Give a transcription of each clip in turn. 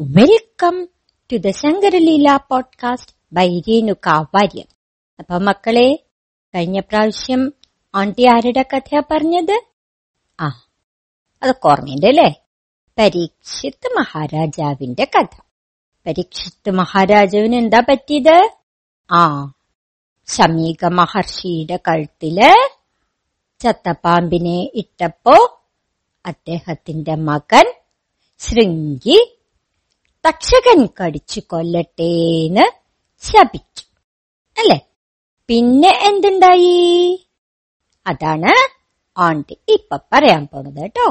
Welcome to the Shankaraleela podcast by Renuka Warrier അപ്പൊ മക്കളെ കഴിഞ്ഞ പ്രാവശ്യം ആണ്ടി ആരുടെ കഥയാ പറഞ്ഞത്? ആ അതൊക്കെ ഓർമ്മയുണ്ട് അല്ലേ? പരീക്ഷിത് മഹാരാജാവിന്റെ കഥ. പരീക്ഷിത് മഹാരാജാവിന് എന്താ പറ്റിയത്? ആ ശമീക മഹർഷിയുടെ കഴുത്തിൽ ചത്തപ്പാമ്പിനെ ഇട്ടപ്പോ അദ്ദേഹത്തിന്റെ മകൻ ശൃംഗി തക്ഷകൻ കടിച്ചു കൊല്ലട്ടേന്ന് ശപിച്ചു. അല്ലെ? പിന്നെ എന്തുണ്ടായി? അതാണ് ആണ്ടി ഇപ്പൊ പറയാൻ പോണത് കേട്ടോ.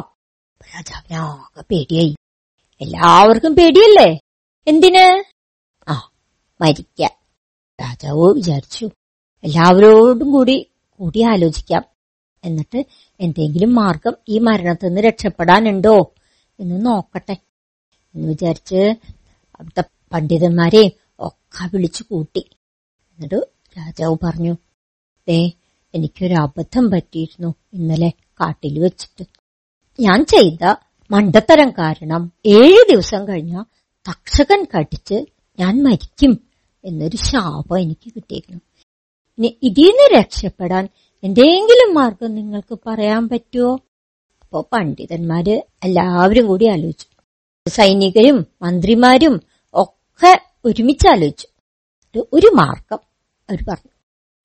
രാജാവിനാകെ പേടിയായി. എല്ലാവർക്കും പേടിയല്ലേ? എന്തിന്? ആ മരിക്കാൻ. രാജാവ് വിചാരിച്ചു എല്ലാവരോടും കൂടി കൂടി ആലോചിക്കാം. എന്നിട്ട് എന്തെങ്കിലും മാർഗം ഈ മരണത്തിൽ നിന്ന് രക്ഷപ്പെടാനുണ്ടോ എന്ന് നോക്കട്ടെ. എന്ന് വിചാരിച്ച് അവിടുത്തെ പണ്ഡിതന്മാരെയും ഒക്കെ വിളിച്ചു കൂട്ടി. എന്നിട്ട് രാജാവ് പറഞ്ഞു ദേ എനിക്കൊരു അബദ്ധം പറ്റിയിരുന്നു ഇന്നലെ കാട്ടിൽ വെച്ചിട്ട്. ഞാൻ ചെയ്ത മണ്ടത്തരം കാരണം ഏഴു ദിവസം കഴിഞ്ഞ തക്ഷകൻ കടിച്ച് ഞാൻ മരിക്കും എന്നൊരു ശാപം എനിക്ക് കിട്ടിയിരുന്നു. ഇനി നിന്ന് രക്ഷപ്പെടാൻ എന്തെങ്കിലും മാർഗം നിങ്ങൾക്ക് പറയാൻ പറ്റുമോ അപ്പോ പണ്ഡിതന്മാര് എല്ലാവരും കൂടി ആലോചിച്ചു. സൈനികരും മന്ത്രിമാരും ഒക്കെ ഒരുമിച്ച് ആലോചിച്ചു ഒരു മാർഗം അവർ പറഞ്ഞു.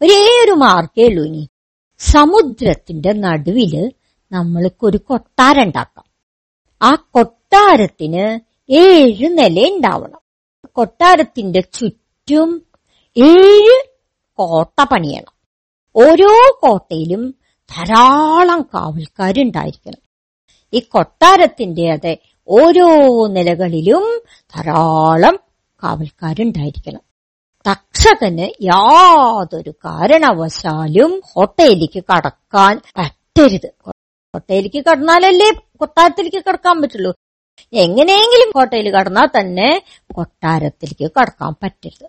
ഒരേ ഒരു മാർഗേ ഉള്ളൂ ഇനി. സമുദ്രത്തിന്റെ നടുവിൽ നമ്മൾക്കൊരു കൊട്ടാരം ഉണ്ടാക്കാം. ആ കൊട്ടാരത്തിന് ഏഴ് നില ഉണ്ടാവണം. കൊട്ടാരത്തിന്റെ ചുറ്റും ഏഴ് കോട്ട പണിയണം. ഓരോ കോട്ടയിലും ധാരാളം കാവൽക്കാരുണ്ടായിരിക്കണം. ഈ കൊട്ടാരത്തിന്റെ അതെ ഓരോ നിലകളിലും ധാരാളം കാവൽക്കാരുണ്ടായിരിക്കണം. തക്ഷകന് യാതൊരു കാരണവശാലും ഹോട്ടലിലേക്ക് കടക്കാൻ പറ്റരുത്. ഹോട്ടലിലേക്ക് കടന്നാലല്ലേ കൊട്ടാരത്തിലേക്ക് കടക്കാൻ പറ്റുള്ളൂ. എങ്ങനെയെങ്കിലും ഹോട്ടലിൽ കടന്നാൽ തന്നെ കൊട്ടാരത്തിലേക്ക് കടക്കാൻ പറ്റരുത്.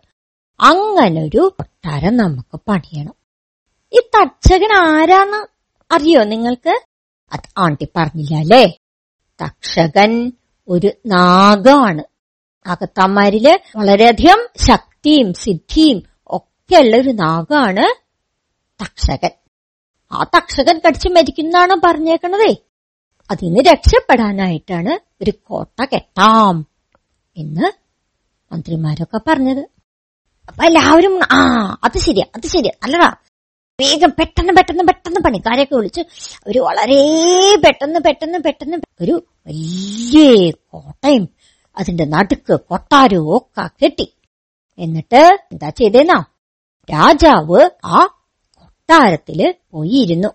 അങ്ങനൊരു കൊട്ടാരം നമുക്ക് പണിയണം. ഈ തക്ഷകൻ ആരാന്ന് അറിയോ നിങ്ങൾക്ക്? അത് ആണ്ടി പറഞ്ഞില്ല അല്ലേ? തക്ഷകൻ ഒരു നാഗമാണ്. നാഗത്താന്മാരിൽ വളരെയധികം ശക്തിയും സിദ്ധിയും ഒക്കെ ഉള്ള ഒരു നാഗമാണ് തക്ഷകൻ. ആ തക്ഷകൻ കടിച്ചു മരിക്കുന്നതാണ് പറഞ്ഞേക്കണതേ? അതിന് രക്ഷപ്പെടാനായിട്ടാണ് ഒരു കോട്ട കെട്ടാം എന്ന് മന്ത്രിമാരൊക്കെ പറഞ്ഞത്. അപ്പൊ എല്ലാവരും ആ അത് ശരിയാ അത് ശരിയാ നല്ലതാ വേഗം പെട്ടെന്ന് പെട്ടെന്ന് പെട്ടെന്ന് പണിക്കാരെയൊക്കെ വിളിച്ച് അവർ വളരെ പെട്ടെന്ന് പെട്ടെന്ന് പെട്ടെന്ന് ഒരു വലിയ കോട്ടയും അതിന്റെ നടുക്ക് കൊട്ടാരവും ഒക്കെ കെട്ടി. എന്നിട്ട് എന്താ ചെയ്തേന്നാ? രാജാവ് ആ കൊട്ടാരത്തിൽ പോയിരുന്നു.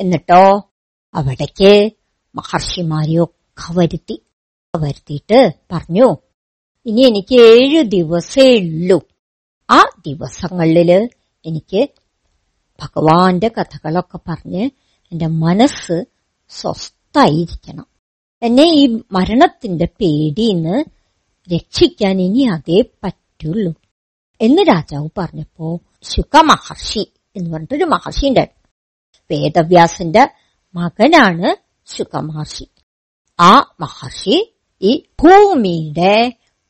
എന്നിട്ടോ? അവിടേക്ക് മഹർഷിമാരെയൊക്കെ വരുത്തി. വരുത്തിയിട്ട് പറഞ്ഞു ഇനി എനിക്ക് ഏഴു ദിവസേ ഉള്ളൂ. ആ ദിവസങ്ങളിൽ എനിക്ക് ഭഗവാന്റെ കഥകളൊക്കെ പറഞ്ഞ് എന്റെ മനസ്സ് സ്വസ്ഥായിരിക്കണം എന്നെ ഈ മരണത്തിന്റെ പേടിന്ന് രക്ഷിക്കാൻ ഇനി അതേ പറ്റുള്ളൂ. എന്ന് രാജാവ് പറഞ്ഞപ്പോ ശുക മഹർഷി എന്ന് പറഞ്ഞിട്ടൊരു മഹർഷി ഉണ്ടായിരുന്നു. വേദവ്യാസന്റെ മകനാണ് ശുക മഹർഷി ആ മഹർഷി ഈ ഭൂമിയുടെ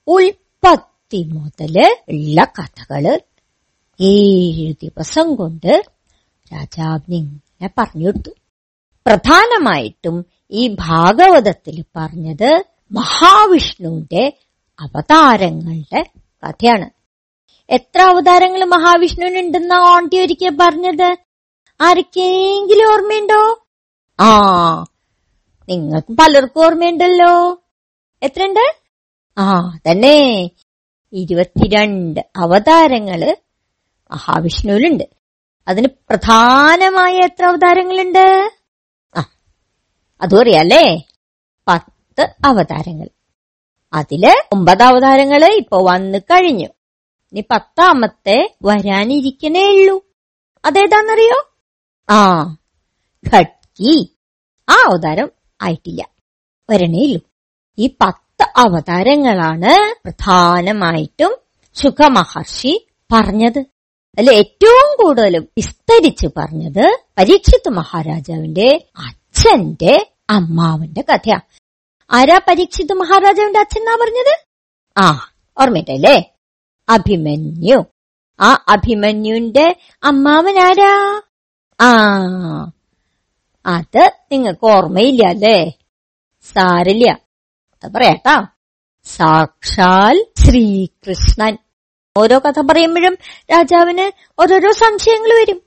ഉൽപ്പത്തി മുതൽ ഉള്ള കഥകൾ ഏഴ് ദിവസം കൊണ്ട് രാജാവിന് ഇങ്ങനെ പറഞ്ഞു പ്രധാനമായിട്ടും ഈ ഭാഗവതത്തിൽ പറഞ്ഞത് മഹാവിഷ്ണുവിന്റെ അവതാരങ്ങളുടെ കഥയാണ്. എത്ര അവതാരങ്ങൾ മഹാവിഷ്ണുവിനുണ്ടെന്നാ ഓണ്ടി ഒരിക്കൽ പറഞ്ഞത്? ആർക്കെങ്കിലും ഓർമ്മയുണ്ടോ? ആ നിങ്ങൾക്ക് പലർക്കും ഓർമ്മയുണ്ടല്ലോ. എത്രയുണ്ട്? ആ തന്നെ ഇരുപത്തിരണ്ട് അവതാരങ്ങൾ മഹാവിഷ്ണുവിലുണ്ട്. അതിന് പ്രധാനമായ എത്ര അവതാരങ്ങളുണ്ട്? ആ അതും അറിയാല്ലേ? പത്ത് അവതാരങ്ങൾ. അതിൽ ഒമ്പത് അവതാരങ്ങൾ ഇപ്പൊ വന്നു കഴിഞ്ഞു. ഇനി പത്താമത്തെ വരാനിരിക്കണേ ഉള്ളൂ. അതേതാന്നറിയോ? ആ ഘട്കി ആ അവതാരം ആയിട്ടില്ല. വരണേ ഉള്ളൂ. ഈ പത്ത് അവതാരങ്ങളാണ് പ്രധാനമായിട്ടും ശുഖമഹർഷി പറഞ്ഞത്. അതിൽ ഏറ്റവും കൂടുതൽ വിസ്തരിച്ച് പറഞ്ഞത് പരീക്ഷിത് മഹാരാജാവിന്റെ അച്ഛന്റെ അമ്മാവന്റെ കഥയാ. ആരാ പരീക്ഷിത് മഹാരാജാവിന്റെ അച്ഛൻ എന്നാ പറഞ്ഞത്? ആ ഓർമ്മയിട്ടല്ലേ അഭിമന്യു. ആ അഭിമന്യുന്റെ അമ്മാവനാരാ ആ അത് നിങ്ങൾക്ക് ഓർമ്മയില്ല അല്ലേ? സാരില്ല അത് പറയാട്ടാ സാക്ഷാൽ ശ്രീകൃഷ്ണൻ. ഓരോ കഥ പറയുമ്പോഴും രാജാവിന് ഓരോരോ സംശയങ്ങൾ വരും.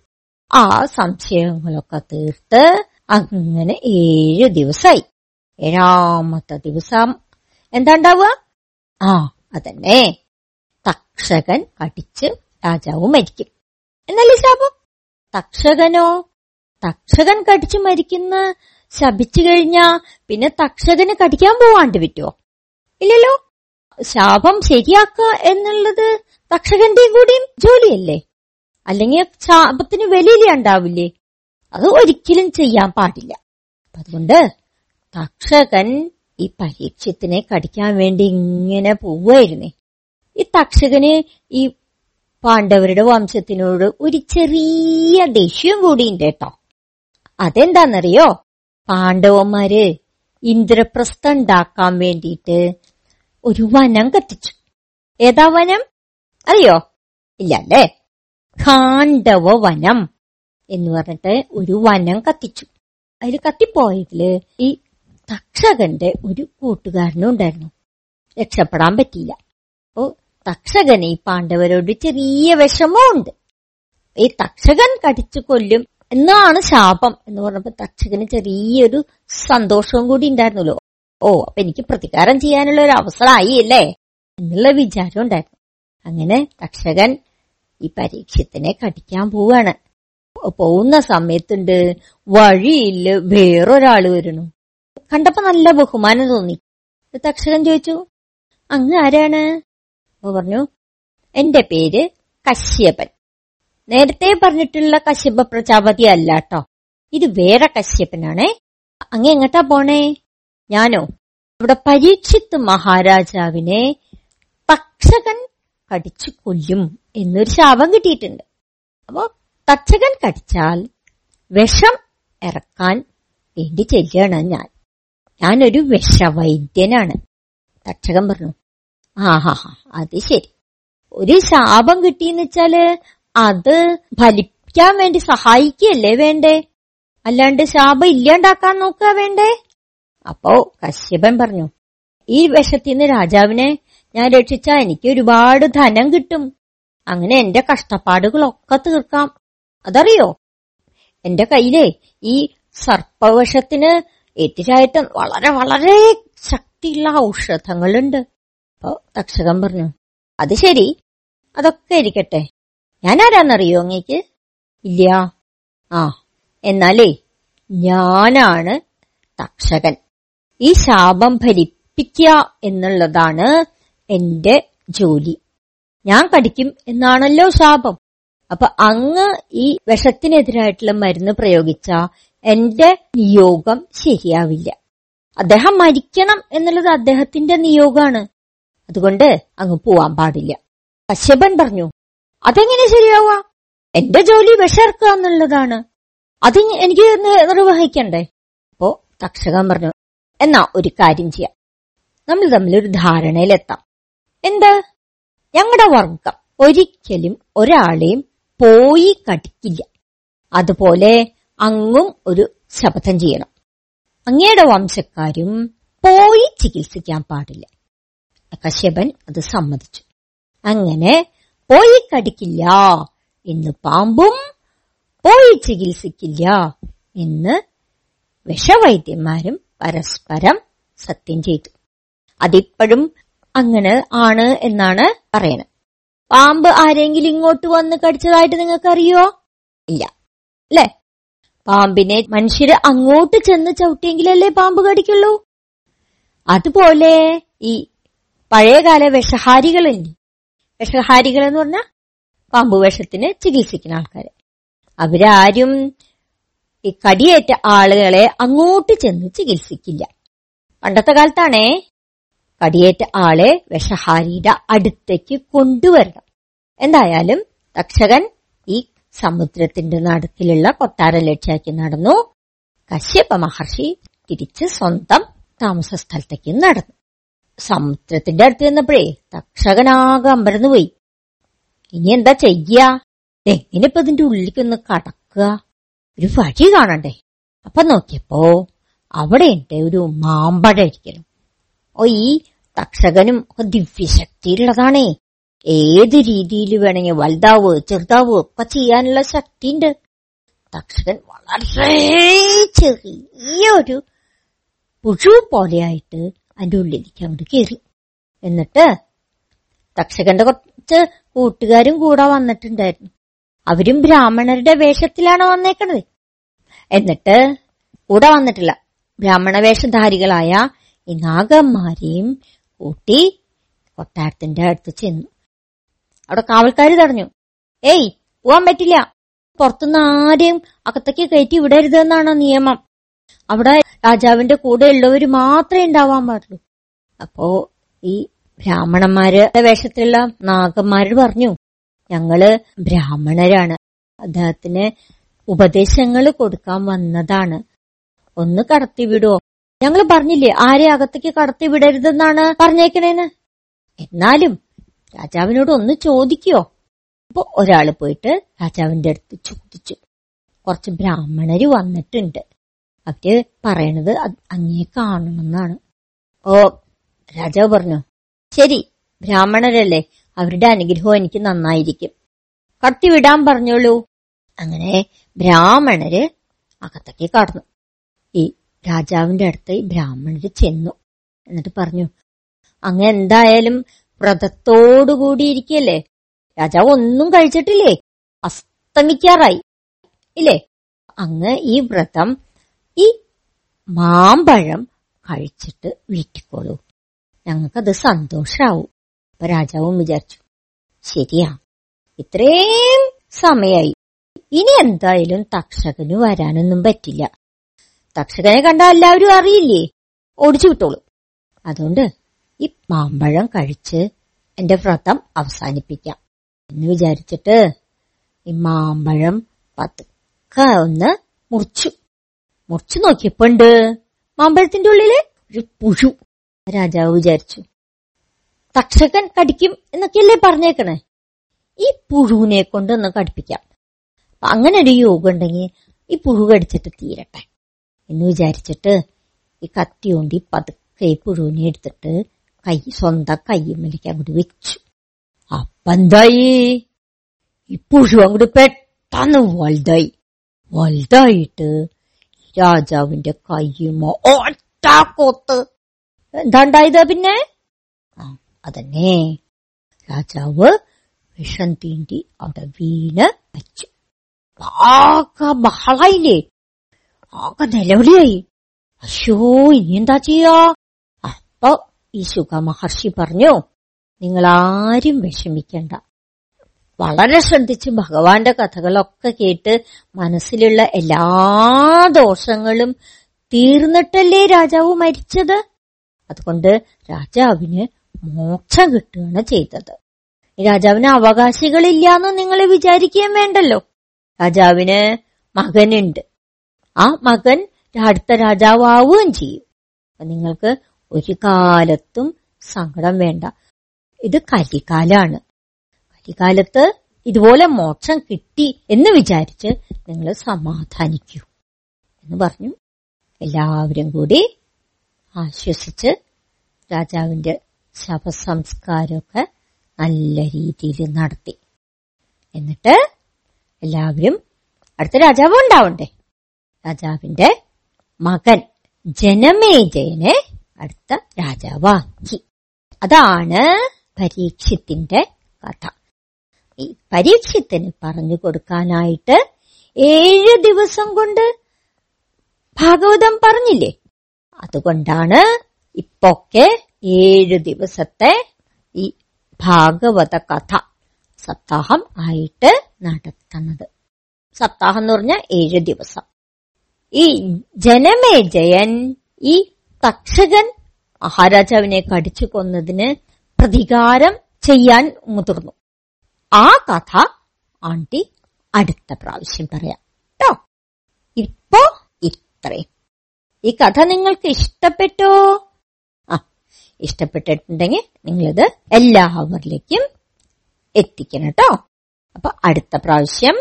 ആ സംശയങ്ങളൊക്കെ തീർത്ത് അങ്ങനെ ഏഴു ദിവസമായി ഏഴാമത്തെ ദിവസം എന്താ ഉണ്ടാവുക ആ അതന്നെ. തക്ഷകൻ കടിച്ച് രാജാവ് മരിക്കും. എന്നല്ലേ ശാപം? തക്ഷകനോ? തക്ഷകൻ കടിച്ചു മരിക്കുന്ന ശപിച്ചു കഴിഞ്ഞാ പിന്നെ തക്ഷകന് കടിക്കാൻ പോവാണ്ട് പറ്റുമോ ഇല്ലല്ലോ? ശാപം ശരിയാക്കുക എന്നുള്ളത് തക്ഷകന്റെയും കൂടിയും ജോലിയല്ലേ? അല്ലെങ്കിൽ ശാപത്തിന് വലിയ ഉണ്ടാവില്ലേ? അത് ഒരിക്കലും ചെയ്യാൻ പാടില്ല. അതുകൊണ്ട് തക്ഷകൻ ഈ പരീക്ഷത്തിനെ കടിക്കാൻ വേണ്ടി ഇങ്ങനെ പോവുമായിരുന്നേ ഈ തക്ഷകന് ഈ പാണ്ഡവരുടെ വംശത്തിനോട് ഒരു ചെറിയ ദേഷ്യം കൂടിയുണ്ട് കേട്ടോ. അതെന്താന്നറിയോ? പാണ്ഡവന്മാര് ഇന്ദ്രപ്രസ്ഥ ഉണ്ടാക്കാൻ വേണ്ടിയിട്ട് ഒരു വനം കത്തിച്ചു. ഏതാ വനം? അറിയോ? ഇല്ല അല്ലേ ഖാണ്ഡവ വനം എന്ന് പറഞ്ഞിട്ട് ഒരു വനം കത്തിച്ചു. അതിൽ കത്തിപ്പോയതിൽ ഈ തക്ഷകന്റെ ഒരു കൂട്ടുകാരനും ഉണ്ടായിരുന്നു. രക്ഷപ്പെടാൻ പറ്റിയില്ല. അപ്പോ തക്ഷകന് ഈ പാണ്ഡവരോട് ചെറിയ വിഷമമുണ്ട്. ഈ തക്ഷകൻ കടിച്ചു കൊല്ലും എന്നാണ് ശാപം എന്ന് പറഞ്ഞപ്പോ തക്ഷകന് ചെറിയൊരു സന്തോഷവും കൂടി ഉണ്ടായിരുന്നല്ലോ. ഓ അപ്പൊ എനിക്ക് പ്രതികാരം ചെയ്യാനുള്ള ഒരു അവസരമായി അല്ലേ എന്നുള്ള വിചാരം ഉണ്ടായിരുന്നു. അങ്ങനെ തക്ഷകൻ ഈ പരീക്ഷത്തിനെ കടിക്കാൻ പോവാണ്. പോകുന്ന സമയത്തുണ്ട്. വഴിയിൽ വേറൊരാൾ വരുന്നു. കണ്ടപ്പോ നല്ല ബഹുമാനം തോന്നി. തക്ഷകൻ ചോദിച്ചു അങ്ങ് ആരാണ്? അപ്പൊ പറഞ്ഞു എന്റെ പേര് കശ്യപൻ. നേരത്തെ പറഞ്ഞിട്ടുള്ള കശ്യപ പ്രജാപതി അല്ല കേട്ടോ ഇത് വേറെ കശ്യപനാണേ. അങ്ങ് എങ്ങട്ടാ പോണേ? ഞാനോ? ഇവിടെ പരീക്ഷിത്ത് മഹാരാജാവിനെ തക്ഷകൻ കടിച്ചു കൊല്ലും എന്നൊരു ശാപം കിട്ടിയിട്ടുണ്ട്. അപ്പോ തച്ചകൻ കടിച്ചാൽ വിഷം ഇറക്കാൻ വേണ്ടി ചെല്ലുകയാണ് ഞാൻ. ഞാനൊരു വിഷവൈദ്യനാണ്. തക്ഷകൻ പറഞ്ഞു ആഹാ അത് ശരി. ഒരു ശാപം കിട്ടിയെന്ന് വെച്ചാൽ അത് ഫലിക്കാൻ വേണ്ടി സഹായിക്കുകയല്ലേ വേണ്ടേ? അല്ലാണ്ട് ശാപം ഇല്ലാണ്ടാക്കാൻ നോക്കുക വേണ്ടേ? അപ്പോ കശ്യപൻ പറഞ്ഞു ഈ വിഷത്തിന്ന് രാജാവിനെ ഞാൻ രക്ഷിച്ചാ എനിക്ക് ഒരുപാട് ധനം കിട്ടും. അങ്ങനെ എന്റെ കഷ്ടപ്പാടുകളൊക്കെ തീർക്കാം. അതറിയോ? എന്റെ കയ്യിലെ ഈ സർപ്പവശത്തിന് എതിരായിട്ട് വളരെ വളരെ ശക്തിയുള്ള ഔഷധങ്ങളുണ്ട്. അപ്പോ തക്ഷകൻ പറഞ്ഞു അത് ശരി. അതൊക്കെ ഇരിക്കട്ടെ. ഞാൻ ആരാന്നറിയോ അങ്ങേക്ക്? ഇല്ല. ആ എന്നാലേ ഞാനാണ് തക്ഷകൻ ഈ ശാപം ഫലിപ്പിക്കുക എന്നുള്ളതാണ് എന്റെ ജോലി. ഞാൻ കടിക്കും എന്നാണല്ലോ ശാപം. അപ്പൊ അങ്ങ് ഈ വിഷത്തിനെതിരായിട്ടുള്ള മരുന്ന് പ്രയോഗിച്ച എന്റെ നിയോഗം ശരിയാവില്ല. അദ്ദേഹം മരിക്കണം എന്നുള്ളത് അദ്ദേഹത്തിന്റെ നിയോഗമാണ് അതുകൊണ്ട് അങ്ങ് പോവാൻ പാടില്ല. കശ്യപൻ പറഞ്ഞു അതെങ്ങനെ ശരിയാവുക? എന്റെ ജോലി വിഷർക്കുക എന്നുള്ളതാണ്. അത് എനിക്ക് നിർവഹിക്കണ്ടേ? അപ്പോ തക്ഷകൻ പറഞ്ഞു എന്നാ ഒരു കാര്യം ചെയ്യാം. നമ്മൾ തമ്മിൽ ഒരു ധാരണയിലെത്താം. എന്ത്? ഞങ്ങളുടെ വർഗം ഒരിക്കലും ഒരാളെയും പോയി കടിക്കില്ല. അതുപോലെ അങ്ങും ഒരു ശപഥം ചെയ്യണം. അങ്ങയുടെ വംശക്കാരും പോയി ചികിത്സിക്കാൻ പാടില്ല. കശ്യപൻ അത് സമ്മതിച്ചു. അങ്ങനെ പോയി കടിക്കില്ല എന്ന് പാമ്പും പോയി ചികിത്സിക്കില്ല എന്ന് വിഷവൈദ്യന്മാരും പരസ്പരം സത്യം ചെയ്തു. അതിപ്പോഴും അങ്ങനെ ആണ് എന്നാണ് പറയുന്നത്. പാമ്പ് ആരെങ്കിലും ഇങ്ങോട്ട് വന്ന് കടിച്ചതായിട്ട് നിങ്ങൾക്ക് അറിയോ ഇല്ല. അല്ലേ? പാമ്പിനെ മനുഷ്യര് അങ്ങോട്ട് ചെന്ന് ചവിട്ടിയെങ്കിലല്ലേ പാമ്പ് കടിക്കുള്ളൂ? അതുപോലെ ഈ പഴയകാല വിഷഹാരികളുണ്ട് വിഷഹാരികൾ എന്ന് പറഞ്ഞാൽ പാമ്പ് വിഷത്തിന് ചികിത്സിക്കുന്ന ആൾക്കാര്. അവരാരും ഈ കടിയേറ്റ ആളുകളെ അങ്ങോട്ട് ചെന്ന് ചികിത്സിക്കില്ല. പണ്ടത്തെ കാലത്താണേ കടിയേറ്റ ആളെ വിഷഹാരിയുടെ അടുത്തേക്ക് കൊണ്ടുവരണം. എന്തായാലും തക്ഷകൻ ഈ സമുദ്രത്തിന്റെ നടുക്കിലുള്ള കൊട്ടാരം ലക്ഷ്യാക്കി നടന്നു. കശ്യപ മഹർഷി തിരിച്ച് സ്വന്തം താമസ സ്ഥലത്തേക്ക് നടന്നു. സമുദ്രത്തിന്റെ അടുത്ത് ചെന്നപ്പോഴേ തക്ഷകനാകെ അമ്പരന്ന് പോയി. ഇനി എന്താ ചെയ്യ? എങ്ങനെ ഇപ്പൊ ഇതിന്റെ ഉള്ളിലേക്കൊന്ന് കടക്കുക. ഒരു വഴി കാണണ്ടേ? അപ്പൊ നോക്കിയപ്പോ അവിടെ ഉണ്ട് ഒരു മാമ്പഴ ഇരിക്കണം ഓ ഈ തക്ഷകനും ഒക്കെ ദിവ്യശക്തിയുള്ളതാണേ ഏത് രീതിയിൽ വേണമെങ്കിൽ വലുതാവ് ചെറുതാവ് ഒക്കെ ചെയ്യാനുള്ള ശക്തിയുണ്ട്. തക്ഷകൻ വളരെ ചെറിയ ഒരു പുഴു പോലെയായിട്ട് അതിന്റെ ഉള്ളിലേക്ക് അങ്ങോട്ട് കയറി. എന്നിട്ട് തക്ഷകന്റെ കുറച്ച് കൂട്ടുകാരും കൂടെ വന്നിട്ടുണ്ടായിരുന്നു. അവരും ബ്രാഹ്മണരുടെ വേഷത്തിലാണ് വന്നേക്കണത്. എന്നിട്ട് കൂടെ വന്നിട്ടില്ല. ബ്രാഹ്മണ വേഷധാരികളായ ഈ നാഗന്മാരെയും കൂട്ടി കൊട്ടാരത്തിന്റെ അടുത്ത് ചെന്നു. അവിടെ കാവൽക്കാർ തടഞ്ഞു. ഏയ് പോവാൻ പറ്റില്ല. പുറത്തുനിന്ന് ആരെയും അകത്തേക്ക് കയറ്റി വിടരുതെന്നാണ് നിയമം. അവിടെ രാജാവിന്റെ കൂടെ ഉള്ളവര് മാത്രമേ ഉണ്ടാവാൻ പാടുള്ളൂ. അപ്പോ ഈ ബ്രാഹ്മണന്മാരുടെ വേഷത്തിലുള്ള നാഗന്മാര് പറഞ്ഞു ഞങ്ങൾ ബ്രാഹ്മണരാണ്. അദ്ദേഹത്തിന് ഉപദേശങ്ങൾ കൊടുക്കാൻ വന്നതാണ്. ഒന്ന് കടത്തി വിടുവോ ഞങ്ങൾ പറഞ്ഞില്ലേ ആരെ അകത്തേക്ക് കടത്തി വിടരുതെന്നാണ് പറഞ്ഞേക്കണേന്ന്? എന്നാലും രാജാവിനോട് ഒന്ന് ചോദിക്കോ. അപ്പൊ ഒരാൾ പോയിട്ട് രാജാവിന്റെ അടുത്ത് ചോദിച്ചു. കുറച്ച് ബ്രാഹ്മണര് വന്നിട്ടുണ്ട്. അവർ പറയണത് അങ്ങേ കാണണമെന്നാണ്. ഓ രാജാവ് പറഞ്ഞു ശരി ബ്രാഹ്മണരല്ലേ അവരുടെ അനുഗ്രഹം എനിക്ക് നന്നായിരിക്കും. കടത്തിവിടാൻ പറഞ്ഞോളൂ. അങ്ങനെ ബ്രാഹ്മണര് അകത്തേക്ക് കടന്നു. രാജാവിന്റെ അടുത്ത് ഈ ബ്രാഹ്മണര് ചെന്നു. എന്നിട്ട് പറഞ്ഞു അങ്ങ് എന്തായാലും വ്രതത്തോടുകൂടി ഇരിക്കല്ലേ? രാജാവ് ഒന്നും കഴിച്ചിട്ടില്ലേ? അസ്തമിക്കാറായി. ഇല്ലേ? അങ്ങ് ഈ വ്രതം ഈ മാമ്പഴം കഴിച്ചിട്ട് വീട്ടിക്കോളൂ ഞങ്ങൾക്കത് സന്തോഷാവും. അപ്പൊ രാജാവും വിചാരിച്ചു ശരിയാ ഇത്രയും സമയായി. ഇനി എന്തായാലും തക്ഷകന് വരാനൊന്നും പറ്റില്ല. തക്ഷകനെ കണ്ട എല്ലാവരും അറിയില്ലേ? ഓടിച്ചു വിട്ടോളൂ. അതുകൊണ്ട് ഈ മാമ്പഴം കഴിച്ച് എന്റെ വ്രതം അവസാനിപ്പിക്കാം. എന്ന് വിചാരിച്ചിട്ട് ഈ മാമ്പഴം പതുക്കെ ഒന്ന് മുറിച്ചു. മുറിച്ചു നോക്കിയപ്പോണ്ട് മാമ്പഴത്തിന്റെ ഉള്ളിൽ ഒരു പുഴു. രാജാവ് വിചാരിച്ചു തക്ഷകൻ കടിക്കും എന്നൊക്കെയല്ലേ പറഞ്ഞേക്കണേ? ഈ പുഴുവിനെ കൊണ്ട് ഒന്ന് കടിപ്പിക്കാം. അങ്ങനെ ഒരു യോഗം ഉണ്ടെങ്കിൽ ഈ പുഴു കടിച്ചിട്ട് തീരട്ടെ. എന്ന് വിചാരിച്ചിട്ട് ഈ കത്തി കൊണ്ട് പതുക്കെ പുഴുവിനെ എടുത്തിട്ട് കൈ സ്വന്തം കയ്യുമ്മലേക്ക് അങ്ങോട്ട് വെച്ചു. അപ്പന്തായി ഈ പുഴു അങ്ങോട്ട് പെട്ടെന്ന് വലുതായി. വലുതായിട്ട് രാജാവിന്റെ കയ്യുമോ ഒറ്റ കൊത്ത്. എന്താണ്ടായത് പിന്നെ? ആ അതന്നെ. രാജാവ് വിഷം തീണ്ടി അവിടെ വീണ് വെച്ചു ആകെ ബഹളായില്ലേ? ആകെ നിലവിളിയായി. ചെയ്യാ? അപ്പൊ ഈ സുഖ പറഞ്ഞു നിങ്ങൾ ആരും വിഷമിക്കണ്ട. വളരെ ശ്രദ്ധിച്ച് ഭഗവാന്റെ കഥകളൊക്കെ കേട്ട് മനസ്സിലുള്ള എല്ലാ ദോഷങ്ങളും തീർന്നിട്ടല്ലേ രാജാവ് മരിച്ചത്? അതുകൊണ്ട് രാജാവിന് മോക്ഷം കിട്ടുകയാണ് ചെയ്തത്. രാജാവിന് അവകാശികളില്ലാന്ന് നിങ്ങൾ വിചാരിക്കുകയും വേണ്ടല്ലോ. രാജാവിന് മകനുണ്ട്. ആ മകൻ അടുത്ത രാജാവുകയും ചെയ്യും. അപ്പൊ നിങ്ങൾക്ക് ഒരു കാലത്തും സങ്കടം വേണ്ട. ഇത് കലികാലാണ്. കലികാലത്ത് ഇതുപോലെ മോക്ഷം കിട്ടി എന്ന് വിചാരിച്ച് നിങ്ങൾ സമാധാനിക്കൂ എന്ന് പറഞ്ഞു. എല്ലാവരും കൂടി ആശ്വസിച്ച് രാജാവിന്റെ ശവസംസ്കാരമൊക്കെ നല്ല രീതിയിൽ നടത്തി. എന്നിട്ട് എല്ലാവരും അടുത്ത രാജാവ് ഉണ്ടാവണ്ടേ? രാജാവിന്റെ മകൻ ജനമേജയനെ അടുത്ത രാജാവാക്കി. അതാണ് പരീക്ഷത്തിന്റെ കഥ. ഈ പരീക്ഷത്തിന് പറഞ്ഞു കൊടുക്കാനായിട്ട് ഏഴ് ദിവസം കൊണ്ട് ഭാഗവതം പറഞ്ഞില്ലേ? അതുകൊണ്ടാണ് ഇപ്പൊക്കെ ഏഴ് ദിവസത്തെ ഈ ഭാഗവത കഥ സപ്താഹം ആയിട്ട് നടത്തുന്നത്. സപ്താഹം എന്ന് പറഞ്ഞ ഏഴ് ദിവസം. ഈ ജനമേജയൻ ഈ തക്ഷകൻ മഹാരാജാവിനെ കടിച്ചു കൊന്നതിന് പ്രതികാരം ചെയ്യാൻ മുതിർന്നു. ആ കഥ ആണ്ടി അടുത്ത പ്രാവശ്യം പറയാം. കേട്ടോ ഇപ്പോ ഇത്രയും ഈ കഥ നിങ്ങൾക്ക് ഇഷ്ടപ്പെട്ടോ? ആ ഇഷ്ടപ്പെട്ടിട്ടുണ്ടെങ്കിൽ നിങ്ങളിത് എല്ലാവരിലേക്കും എത്തിക്കണം കേട്ടോ അപ്പൊ അടുത്ത പ്രാവശ്യം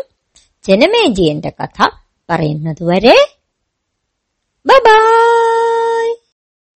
ജനമേജിയന്റെ കഥ പറയുന്നത് 拜拜。